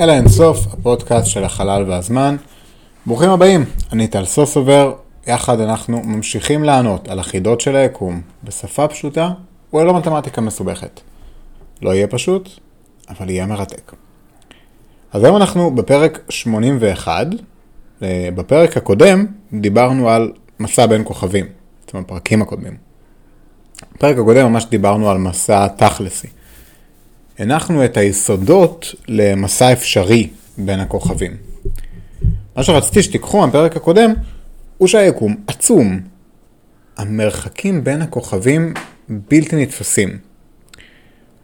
אל האינסוף, הפודקאסט של החלל והזמן. ברוכים הבאים, אני טל סוסובר, יחד אנחנו ממשיכים לענות על החידות של היקום בשפה פשוטה וללא מתמטיקה מסובכת. לא יהיה פשוט, אבל יהיה מרתק. אז היום אנחנו בפרק 81, אה, בפרק הקודם דיברנו על מסע בין כוכבים, זאת אומרת, הפרקים הקודמים. בפרק הקודם ממש דיברנו על מסע תכלסי. הנחנו את היסודות למסע אפשרי בין הכוכבים. מה שרציתי שתיקחו מהפרק הקודם, הוא שהיקום עצום. המרחקים בין הכוכבים בלתי נתפסים.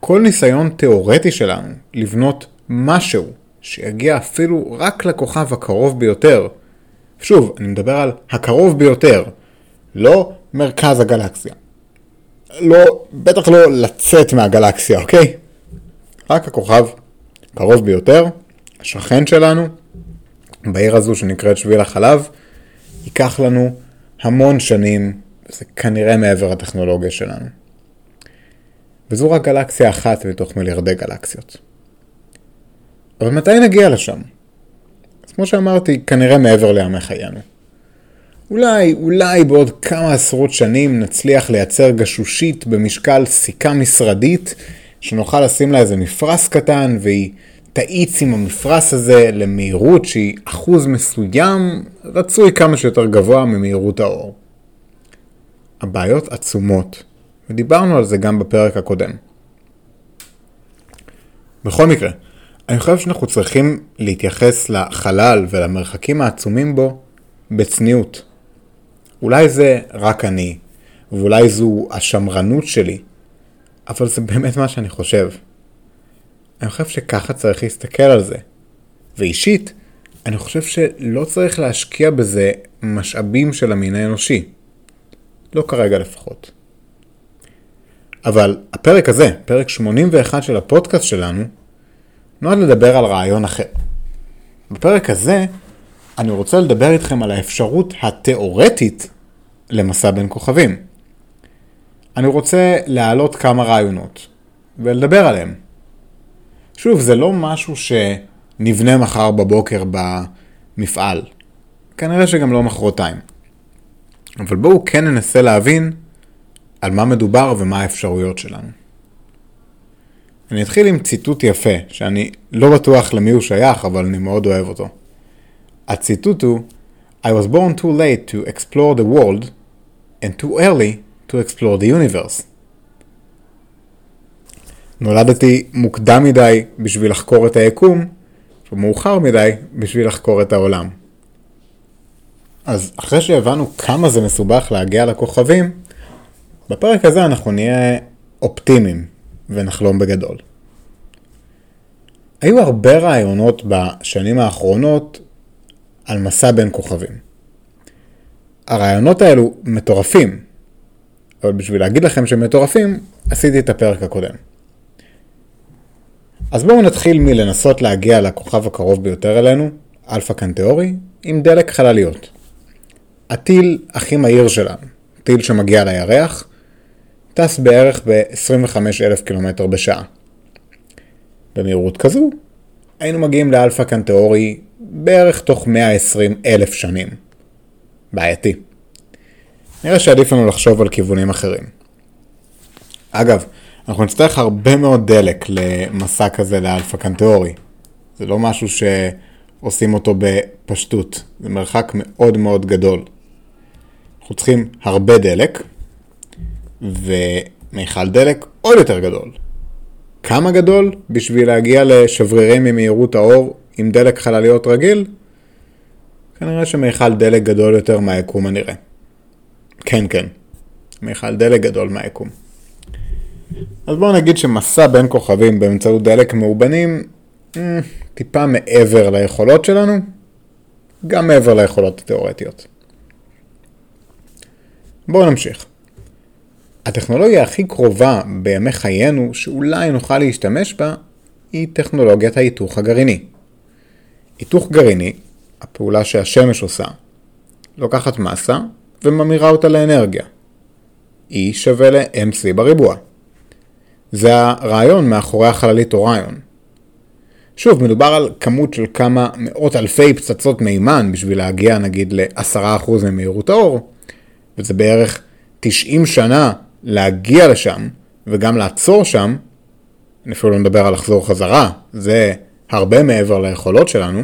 כל ניסיון תיאורטי שלנו לבנות משהו שיגיע אפילו רק לכוכב הקרוב ביותר, שוב, אני מדבר על הקרוב ביותר, לא מרכז הגלקסיה. לא, בטח לא לצאת מהגלקסיה, אוקיי? רק הכוכב קרוב ביותר, השכן שלנו, בעיר הזו שנקראת שביל החלב, ייקח לנו המון שנים, זה כנראה מעבר הטכנולוגיה שלנו. וזו רק גלקסיה אחת מתוך מיליארדי גלקסיות. אבל מתי נגיע לשם? אז כמו שאמרתי, כנראה מעבר לימי חיינו. אולי, אולי בעוד כמה עשרות שנים נצליח לייצר גשושית במשקל סיכה משרדית שנוכל לשים לה איזה מפרש קטן והיא תאיץ עם המפרש הזה למהירות שהיא אחוז מסוים רצוי כמה שיותר גבוה ממהירות האור. הבעיות עצומות, ודיברנו על זה גם בפרק הקודם. בכל מקרה, אני חושב שאנחנו צריכים להתייחס לחלל ולמרחקים העצומים בו בצניעות. אולי זה רק אני, ואולי זו השמרנות שלי, אבל זה באמת מה שאני חושב. אני חושב שככה צריך להסתכל על זה. ואישית, אני חושב שלא צריך להשקיע בזה משאבים של המין האנושי. לא כרגע לפחות. אבל הפרק הזה, פרק 81 של הפודקאסט שלנו, נועד לדבר על רעיון אחר. בפרק הזה, אני רוצה לדבר איתכם על האפשרות התיאורטית למסע בין כוכבים. אני רוצה להעלות כמה רעיונות ולדבר עליהם. שוב, זה לא משהו שנבנה מחר בבוקר במפעל. כנראה שגם לא מחרתיים. אבל בואו כן ננסה להבין על מה מדובר ומה האפשרויות שלנו. אני אתחיל עם ציטוט יפה, שאני לא בטוח למי הוא שייך, אבל אני מאוד אוהב אותו. הציטוט הוא I was born too late to explore the world and too early to explore the universe. נולדתי מוקדם מדי בשביל לחקור את היקום, ומאוחר מדי בשביל לחקור את העולם. אז אחרי שהבנו כמה זה מסובך להגיע לכוכבים, בפרק הזה אנחנו נהיה אופטימיים ונחלום בגדול. היו הרבה רעיונות בשנים האחרונות על מסע בין כוכבים. הרעיונות האלו מטורפים, אבל בשביל להגיד לכם שהם מטורפים, עשיתי את הפרק הקודם. אז בואו נתחיל מלנסות להגיע לכוכב הקרוב ביותר אלינו, אלפא קנטאורי, עם דלק חלליות. הטיל הכי מהיר שלנו, טיל שמגיע לירח, טס בערך ב-25,000 קילומטר בשעה. במהירות כזו, היינו מגיעים לאלפא קנטאורי בערך תוך 120 אלף שנים. בעייתי. נראה שעדיף לנו לחשוב על כיוונים אחרים. אגב, אנחנו נצטרך הרבה מאוד דלק למסע כזה לאלפא קנטאורי. זה לא משהו שעושים אותו בפשטות, זה מרחק מאוד מאוד גדול. אנחנו צריכים הרבה דלק, ומיכל דלק עוד יותר גדול. כמה גדול בשביל להגיע לשברירים ממהירות האור עם דלק חלליות רגיל? כנראה שמיכל דלק גדול יותר מהיקום הנראה. כן, כן. מיכל דלק גדול מהיקום. אז בואו נגיד שמסע בין כוכבים באמצעות דלק מאובנים, אה, טיפה מעבר ליכולות שלנו, גם מעבר ליכולות התיאורטיות. בואו נמשיך. הטכנולוגיה הכי קרובה בימי חיינו שאולי נוכל להשתמש בה היא טכנולוגיית ההיתוך הגרעיני. היתוך גרעיני, הפעולה שהשמש עושה, לוקחת מסה וממירה אותה לאנרגיה. E שווה ל-MC בריבוע. זה הרעיון מאחורי החללית אוריון. שוב, מדובר על כמות של כמה מאות אלפי פצצות מימן בשביל להגיע נגיד ל-10% ממהירות האור, וזה בערך 90 שנה להגיע לשם וגם לעצור שם, אני אפילו לא מדבר על לחזור חזרה, זה הרבה מעבר ליכולות שלנו,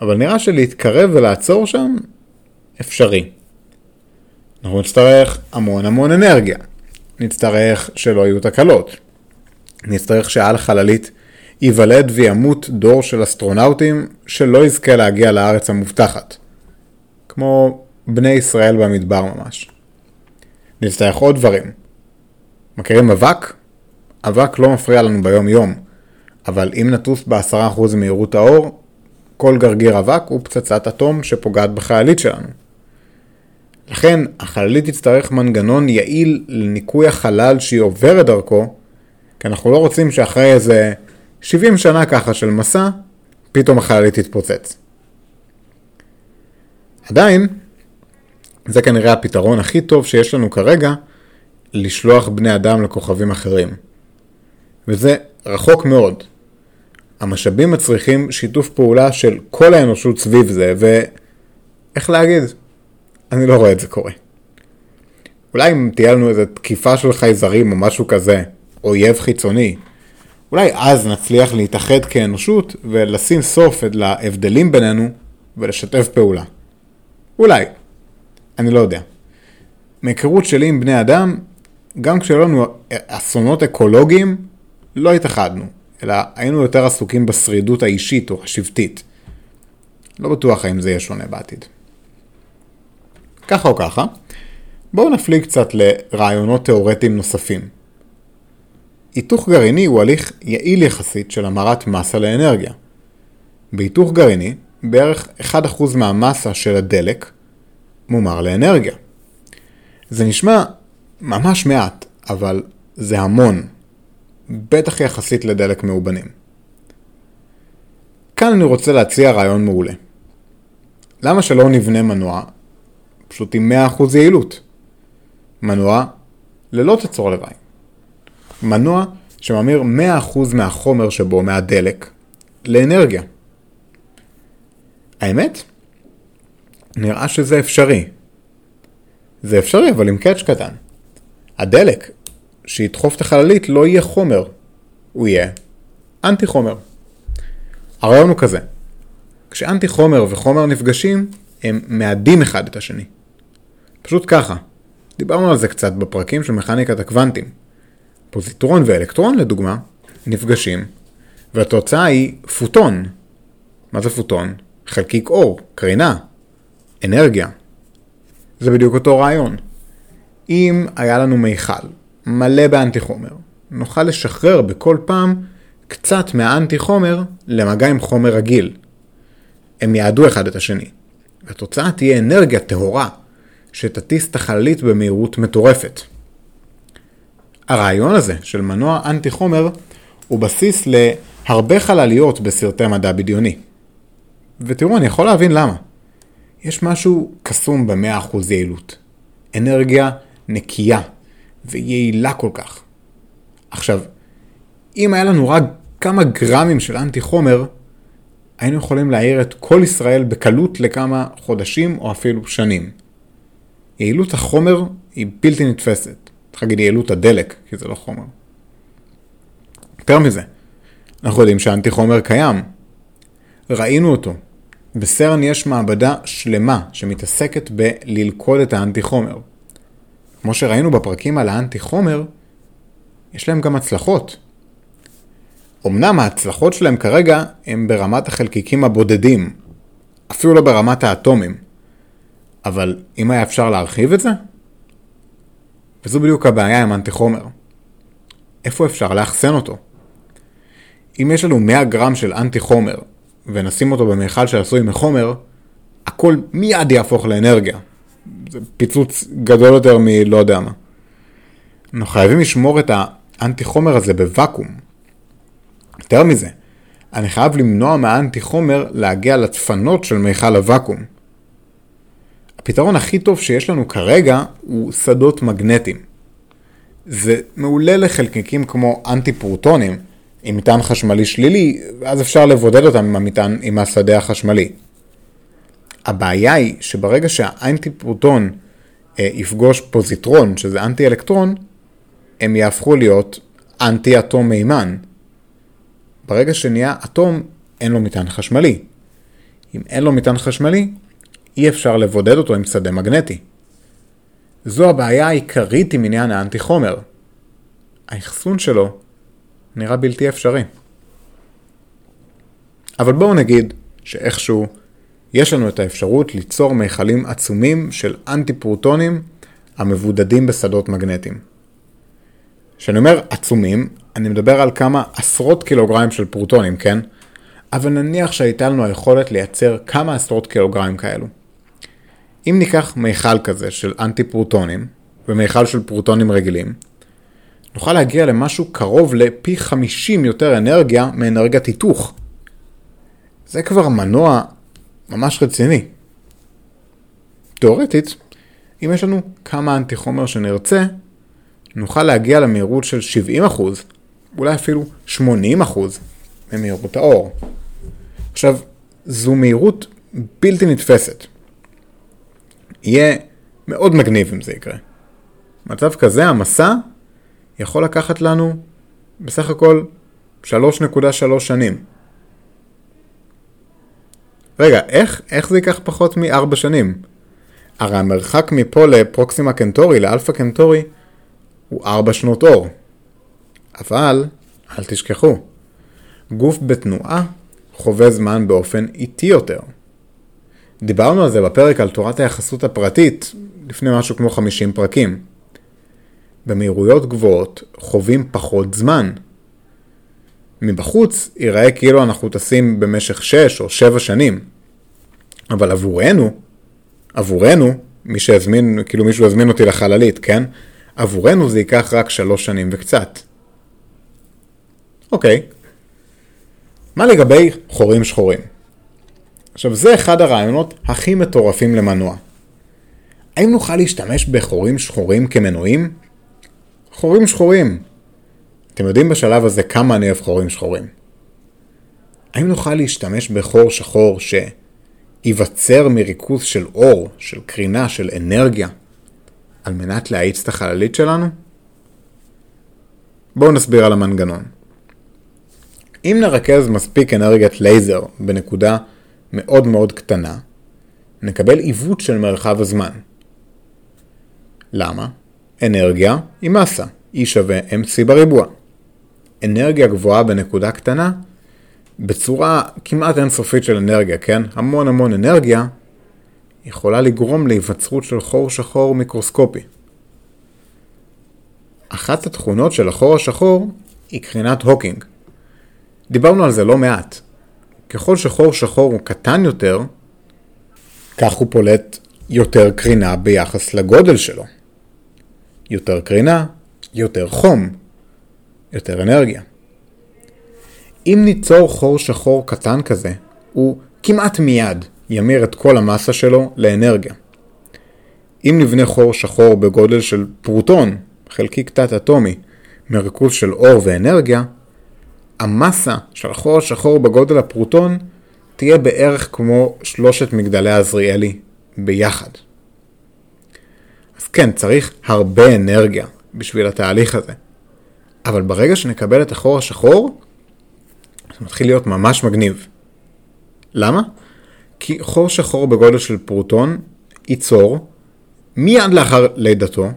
אבל נראה שלהתקרב ולעצור שם אפשרי. אנחנו נצטרך המון המון אנרגיה. נצטרך שלא יהיו תקלות. נצטרך שעל חללית ייוולד וימות דור של אסטרונאוטים שלא יזכה להגיע לארץ המובטחת. כמו בני ישראל במדבר ממש. נצטרך עוד דברים. מכירים אבק? אבק לא מפריע לנו ביום יום, אבל אם נטוס ב-10% מהירות האור, כל גרגיר אבק הוא פצצת אטום שפוגעת בחיילית שלנו. לכן החללית תצטרך מנגנון יעיל לניקוי החלל שהיא עוברת דרכו, כי אנחנו לא רוצים שאחרי איזה 70 שנה ככה של מסע, פתאום החללית תתפוצץ. עדיין, זה כנראה הפתרון הכי טוב שיש לנו כרגע לשלוח בני אדם לכוכבים אחרים. וזה רחוק מאוד. המשאבים מצריכים שיתוף פעולה של כל האנושות סביב זה, ואיך להגיד, אני לא רואה את זה קורה. אולי אם תהיה לנו איזו תקיפה של חייזרים או משהו כזה, אויב חיצוני, אולי אז נצליח להתאחד כאנושות ולשים סוף להבדלים בינינו ולשתף פעולה. אולי. אני לא יודע. מהיכרות שלי עם בני אדם, גם כשהיו לנו אסונות אקולוגיים, לא התאחדנו, אלא היינו יותר עסוקים בשרידות האישית או השבטית. לא בטוח האם זה יהיה שונה בעתיד. ככה או ככה, בואו נפליג קצת לרעיונות תאורטיים נוספים. היתוך גרעיני הוא הליך יעיל יחסית של המרת מסה לאנרגיה. בהיתוך גרעיני, בערך 1% מהמסה של הדלק מומר לאנרגיה. זה נשמע ממש מעט, אבל זה המון, בטח יחסית לדלק מאובנים. כאן אני רוצה להציע רעיון מעולה. למה שלא נבנה מנוע פשוט עם 100% יעילות? מנוע ללא תצור לוואי. מנוע שממיר 100% מהחומר שבו, מהדלק, לאנרגיה. האמת? נראה שזה אפשרי. זה אפשרי, אבל עם קאץ' קטן. הדלק שידחוף את החללית לא יהיה חומר, הוא יהיה אנטי חומר. הרעיון הוא כזה, כשאנטי חומר וחומר נפגשים, הם מאדים אחד את השני. פשוט ככה. דיברנו על זה קצת בפרקים של מכניקת הקוונטים. פוזיטרון ואלקטרון לדוגמה, נפגשים, והתוצאה היא פוטון. מה זה פוטון? חלקיק אור, קרינה, אנרגיה. זה בדיוק אותו רעיון. אם היה לנו מיכל מלא באנטי חומר, נוכל לשחרר בכל פעם קצת מהאנטי חומר למגע עם חומר רגיל. הם יעדו אחד את השני. והתוצאה תהיה אנרגיה טהורה, שתטיס את החללית במהירות מטורפת. הרעיון הזה של מנוע אנטי חומר הוא בסיס להרבה חלליות בסרטי מדע בדיוני. ותראו, אני יכול להבין למה. יש משהו קסום ב-100% יעילות. אנרגיה נקייה ויעילה כל כך. עכשיו, אם היה לנו רק כמה גרמים של אנטי חומר, היינו יכולים להעיר את כל ישראל בקלות לכמה חודשים או אפילו שנים. יעילות החומר היא בלתי נתפסת. צריך להגיד יעילות הדלק, כי זה לא חומר. יותר מזה, אנחנו יודעים שהאנטי חומר קיים. ראינו אותו. בסרן יש מעבדה שלמה שמתעסקת בללכוד את האנטי חומר. כמו שראינו בפרקים על האנטי חומר, יש להם גם הצלחות. אמנם ההצלחות שלהם כרגע הם ברמת החלקיקים הבודדים, אפילו לא ברמת האטומים. אבל אם היה אפשר להרחיב את זה? וזו בדיוק הבעיה עם אנטי חומר. איפה אפשר לאחסן אותו? אם יש לנו 100 גרם של אנטי חומר ונשים אותו במיכל שעשוי מחומר, הכל מיד יהפוך לאנרגיה. זה פיצוץ גדול יותר מלא יודע מה. אנחנו חייבים לשמור את האנטי חומר הזה בוואקום. יותר מזה, אני חייב למנוע מהאנטי חומר להגיע לדפנות של מיכל הוואקום. הפתרון הכי טוב שיש לנו כרגע הוא שדות מגנטיים. זה מעולה לחלקיקים כמו אנטי פרוטונים, עם מטען חשמלי שלילי, אז אפשר לבודד אותם עם, המטען, עם השדה החשמלי. הבעיה היא שברגע שהאנטי פרוטון אה, יפגוש פוזיטרון, שזה אנטי אלקטרון, הם יהפכו להיות אנטי אטום מימן. ברגע שנהיה אטום, אין לו מטען חשמלי. אם אין לו מטען חשמלי, אי אפשר לבודד אותו עם שדה מגנטי. זו הבעיה העיקרית עם עניין האנטי חומר. האחסון שלו נראה בלתי אפשרי. אבל בואו נגיד שאיכשהו יש לנו את האפשרות ליצור מיכלים עצומים של אנטי פרוטונים המבודדים בשדות מגנטיים. כשאני אומר עצומים, אני מדבר על כמה עשרות קילוגרמים של פרוטונים, כן? אבל נניח שהייתה לנו היכולת לייצר כמה עשרות קילוגרמים כאלו. אם ניקח מיכל כזה של אנטי פרוטונים ומיכל של פרוטונים רגילים, נוכל להגיע למשהו קרוב לפי 50 יותר אנרגיה מאנרגיית היתוך. זה כבר מנוע ממש רציני. תאורטית, אם יש לנו כמה אנטי חומר שנרצה, נוכל להגיע למהירות של 70%, אולי אפילו 80% ממהירות האור. עכשיו, זו מהירות בלתי נתפסת. יהיה מאוד מגניב אם זה יקרה. מצב כזה, המסע יכול לקחת לנו בסך הכל 3.3 שנים. רגע, איך, איך זה ייקח פחות מ-4 שנים? הרי המרחק מפה לפרוקסימה קנטורי, לאלפא קנטורי, הוא 4 שנות אור. אבל, אל תשכחו, גוף בתנועה חווה זמן באופן איטי יותר. דיברנו על זה בפרק על תורת היחסות הפרטית לפני משהו כמו 50 פרקים. במהירויות גבוהות חווים פחות זמן. מבחוץ ייראה כאילו אנחנו טסים במשך 6 או 7 שנים. אבל עבורנו, עבורנו, מי שהזמין, כאילו מישהו הזמין אותי לחללית, כן? עבורנו זה ייקח רק 3 שנים וקצת. אוקיי. מה לגבי חורים שחורים? עכשיו זה אחד הרעיונות הכי מטורפים למנוע. האם נוכל להשתמש בחורים שחורים כמנועים? חורים שחורים. אתם יודעים בשלב הזה כמה אני אוהב חורים שחורים. האם נוכל להשתמש בחור שחור שייווצר מריכוז של אור, של קרינה, של אנרגיה, על מנת להאיץ את החללית שלנו? בואו נסביר על המנגנון. אם נרכז מספיק אנרגיית לייזר בנקודה מאוד מאוד קטנה, נקבל עיוות של מרחב הזמן. למה? אנרגיה היא מסה, E שווה mc בריבוע. אנרגיה גבוהה בנקודה קטנה, בצורה כמעט אינסופית של אנרגיה, כן? המון המון אנרגיה, יכולה לגרום להיווצרות של חור שחור מיקרוסקופי. אחת התכונות של החור השחור היא קרינת הוקינג. דיברנו על זה לא מעט. ככל שחור שחור הוא קטן יותר, כך הוא פולט יותר קרינה ביחס לגודל שלו. יותר קרינה, יותר חום, יותר אנרגיה. אם ניצור חור שחור קטן כזה, הוא כמעט מיד ימיר את כל המסה שלו לאנרגיה. אם נבנה חור שחור בגודל של פרוטון, חלקיק תת-אטומי, מריכוז של אור ואנרגיה, המסה של החור השחור בגודל הפרוטון תהיה בערך כמו שלושת מגדלי עזריאלי ביחד. אז כן, צריך הרבה אנרגיה בשביל התהליך הזה. אבל ברגע שנקבל את החור השחור, זה מתחיל להיות ממש מגניב. למה? כי חור שחור בגודל של פרוטון ייצור, מיד לאחר לידתו,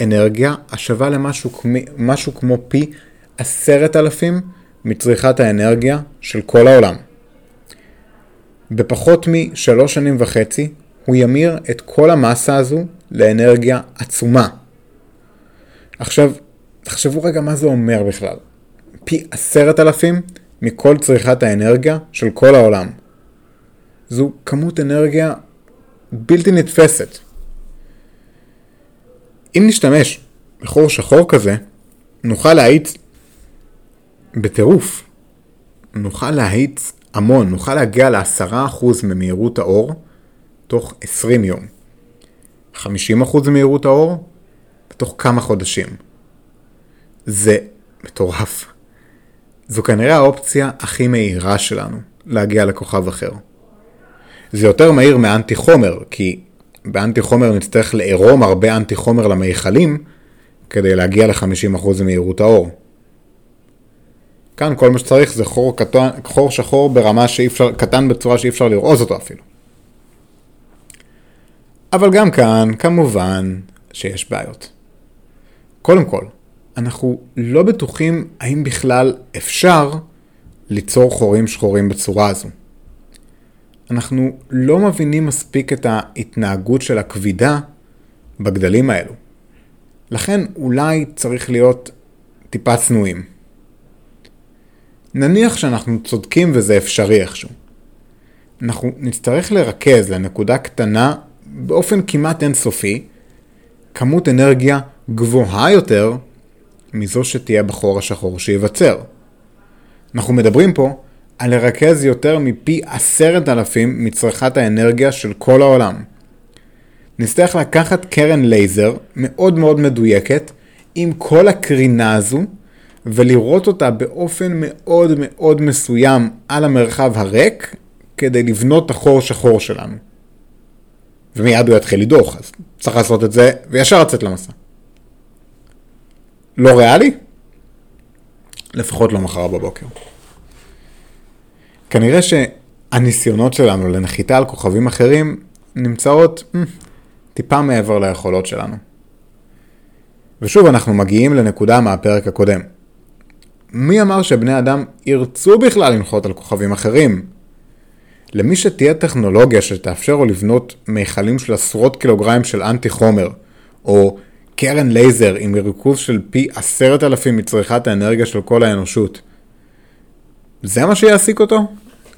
אנרגיה השווה למשהו כמו פי עשרת אלפים מצריכת האנרגיה של כל העולם. בפחות משלוש שנים וחצי הוא ימיר את כל המסה הזו לאנרגיה עצומה. עכשיו, תחשבו רגע מה זה אומר בכלל. פי עשרת אלפים מכל צריכת האנרגיה של כל העולם. זו כמות אנרגיה בלתי נתפסת. אם נשתמש בחור שחור כזה, נוכל להאיץ בטירוף. נוכל להאיץ המון, נוכל להגיע לעשרה אחוז ממהירות האור תוך 20 יום. 50 אחוז ממהירות האור בתוך כמה חודשים. זה מטורף. זו כנראה האופציה הכי מהירה שלנו להגיע לכוכב אחר. זה יותר מהיר מאנטי חומר, כי באנטי חומר נצטרך לערום הרבה אנטי חומר למיכלים כדי להגיע ל-50% ממהירות האור. כאן כל מה שצריך זה חור, קטן, חור שחור ברמה שאי אפשר, קטן בצורה שאי אפשר לראות אותו אפילו. אבל גם כאן, כמובן, שיש בעיות. קודם כל, אנחנו לא בטוחים האם בכלל אפשר ליצור חורים שחורים בצורה הזו. אנחנו לא מבינים מספיק את ההתנהגות של הכבידה בגדלים האלו. לכן אולי צריך להיות טיפה צנועים. נניח שאנחנו צודקים וזה אפשרי איכשהו. אנחנו נצטרך לרכז לנקודה קטנה באופן כמעט אינסופי כמות אנרגיה גבוהה יותר מזו שתהיה בחור השחור שייווצר. אנחנו מדברים פה על לרכז יותר מפי עשרת אלפים מצריכת האנרגיה של כל העולם. נצטרך לקחת קרן לייזר מאוד מאוד מדויקת עם כל הקרינה הזו ולראות אותה באופן מאוד מאוד מסוים על המרחב הריק כדי לבנות את החור שחור שלנו. ומיד הוא יתחיל לדוח, אז צריך לעשות את זה וישר לצאת למסע. לא ריאלי? לפחות לא מחר בבוקר. כנראה שהניסיונות שלנו לנחיתה על כוכבים אחרים נמצאות אה, טיפה מעבר ליכולות שלנו. ושוב אנחנו מגיעים לנקודה מהפרק הקודם. מי אמר שבני אדם ירצו בכלל לנחות על כוכבים אחרים? למי שתהיה טכנולוגיה שתאפשר לו לבנות מיכלים של עשרות קילוגרמים של אנטי חומר, או קרן לייזר עם ריכוז של פי עשרת אלפים מצריכת האנרגיה של כל האנושות, זה מה שיעסיק אותו?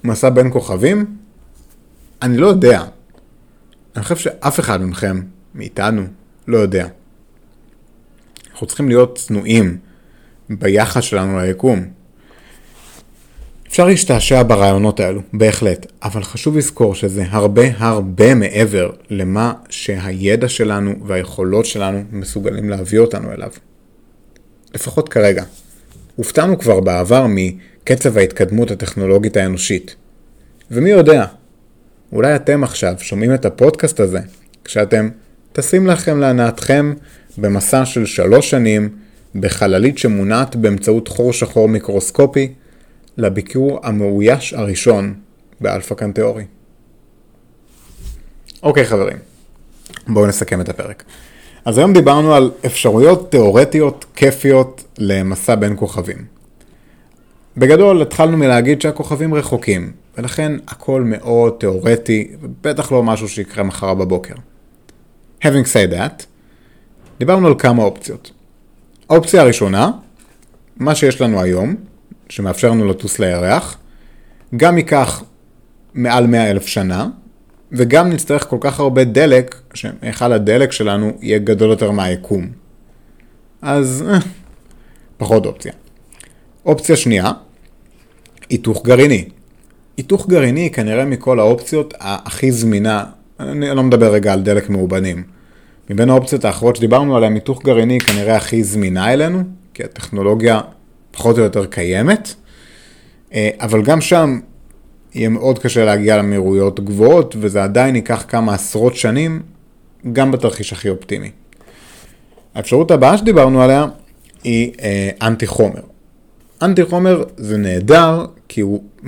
מסע בין כוכבים? אני לא יודע. אני חושב שאף אחד מכם, מאיתנו, לא יודע. אנחנו צריכים להיות צנועים ביחס שלנו ליקום. אפשר להשתעשע ברעיונות האלו, בהחלט, אבל חשוב לזכור שזה הרבה הרבה מעבר למה שהידע שלנו והיכולות שלנו מסוגלים להביא אותנו אליו. לפחות כרגע. הופתענו כבר בעבר מקצב ההתקדמות הטכנולוגית האנושית. ומי יודע, אולי אתם עכשיו שומעים את הפודקאסט הזה כשאתם טסים לכם להנאתכם במסע של שלוש שנים בחללית שמונעת באמצעות חור שחור מיקרוסקופי לביקור המאויש הראשון באלפא קנטאורי. אוקיי חברים, בואו נסכם את הפרק. אז היום דיברנו על אפשרויות תיאורטיות כיפיות למסע בין כוכבים. בגדול התחלנו מלהגיד שהכוכבים רחוקים, ולכן הכל מאוד תיאורטי, ובטח לא משהו שיקרה מחר בבוקר. Having said that, דיברנו על כמה אופציות. האופציה הראשונה, מה שיש לנו היום, שמאפשר לנו לטוס לירח, גם ייקח מעל 100 אלף שנה, וגם נצטרך כל כך הרבה דלק, שהיכל הדלק שלנו יהיה גדול יותר מהיקום. אז פחות אופציה. אופציה שנייה, היתוך גרעיני. היתוך גרעיני היא כנראה מכל האופציות הכי זמינה, אני לא מדבר רגע על דלק מאובנים. מבין האופציות האחרות שדיברנו עליהן, היתוך גרעיני היא כנראה הכי זמינה אלינו, כי הטכנולוגיה פחות או יותר קיימת, אה, אבל גם שם יהיה מאוד קשה להגיע למהירויות גבוהות, וזה עדיין ייקח כמה עשרות שנים, גם בתרחיש הכי אופטימי. האפשרות הבאה שדיברנו עליה היא אה, אנטי חומר. אנטי חומר זה נהדר כי הוא 100%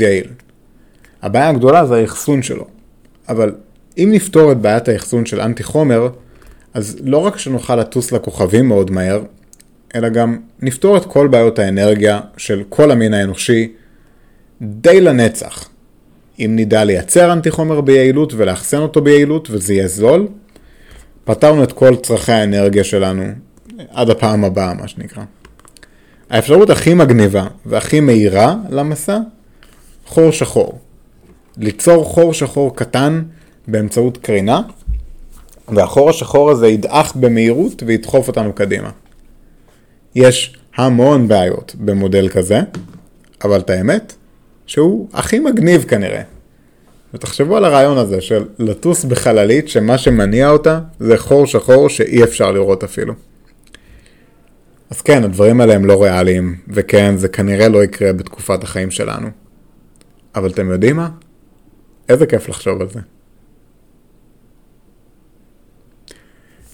יעיל. הבעיה הגדולה זה האחסון שלו. אבל אם נפתור את בעיית האחסון של אנטי חומר, אז לא רק שנוכל לטוס לכוכבים מאוד מהר, אלא גם נפתור את כל בעיות האנרגיה של כל המין האנושי די לנצח. אם נדע לייצר אנטי חומר ביעילות ולאחסן אותו ביעילות וזה יהיה זול, פתרנו את כל צרכי האנרגיה שלנו עד הפעם הבאה, מה שנקרא. האפשרות הכי מגניבה והכי מהירה למסע, חור שחור. ליצור חור שחור קטן באמצעות קרינה, והחור השחור הזה ידעך במהירות וידחוף אותנו קדימה. יש המון בעיות במודל כזה, אבל את האמת, שהוא הכי מגניב כנראה. ותחשבו על הרעיון הזה של לטוס בחללית שמה שמניע אותה זה חור שחור שאי אפשר לראות אפילו. אז כן, הדברים האלה הם לא ריאליים, וכן, זה כנראה לא יקרה בתקופת החיים שלנו. אבל אתם יודעים מה? איזה כיף לחשוב על זה.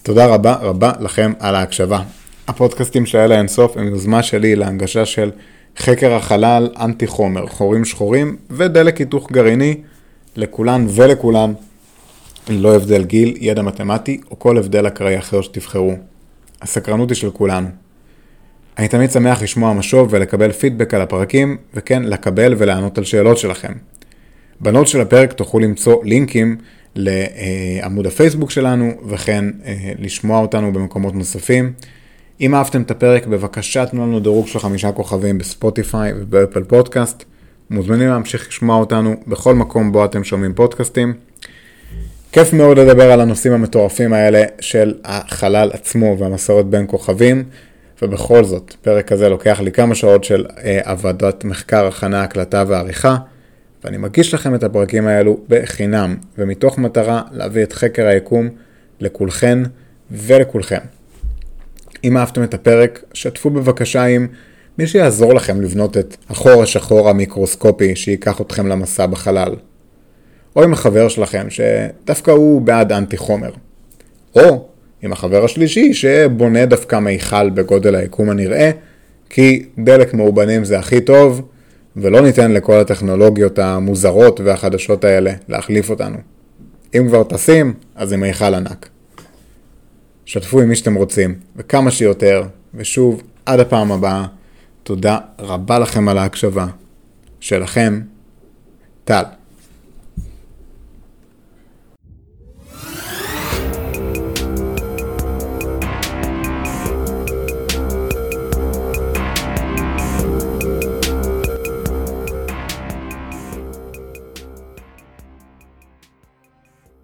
תודה רבה רבה לכם על ההקשבה. הפודקאסטים של אלה אינסוף הם יוזמה שלי להנגשה של חקר החלל, אנטי חומר, חורים שחורים ודלק היתוך גרעיני לכולן ולכולן, ללא הבדל גיל, ידע מתמטי או כל הבדל אקראי אחר שתבחרו. הסקרנות היא של כולנו. אני תמיד שמח לשמוע משוב ולקבל פידבק על הפרקים, וכן, לקבל ולענות על שאלות שלכם. בנות של הפרק תוכלו למצוא לינקים לעמוד הפייסבוק שלנו, וכן אה, לשמוע אותנו במקומות נוספים. אם אהבתם את הפרק, בבקשה תנו לנו דירוג של חמישה כוכבים בספוטיפיי ובאפל פודקאסט. מוזמנים להמשיך לשמוע אותנו בכל מקום בו אתם שומעים פודקאסטים. כיף מאוד לדבר על הנושאים המטורפים האלה של החלל עצמו והמסורת בין כוכבים, ובכל זאת, פרק כזה לוקח לי כמה שעות של אה, עבודת מחקר, הכנה, הקלטה ועריכה, ואני מגיש לכם את הפרקים האלו בחינם, ומתוך מטרה להביא את חקר היקום לכולכן ולכולכם. אם אהבתם את הפרק, שתפו בבקשה עם מי שיעזור לכם לבנות את החור השחור המיקרוסקופי שייקח אתכם למסע בחלל. או עם החבר שלכם שדווקא הוא בעד אנטי חומר. או עם החבר השלישי שבונה דווקא מיכל בגודל היקום הנראה, כי דלק מאובנים זה הכי טוב, ולא ניתן לכל הטכנולוגיות המוזרות והחדשות האלה להחליף אותנו. אם כבר טסים, אז עם מיכל ענק. שתפו עם מי שאתם רוצים, וכמה שיותר, ושוב, עד הפעם הבאה, תודה רבה לכם על ההקשבה. שלכם, טל.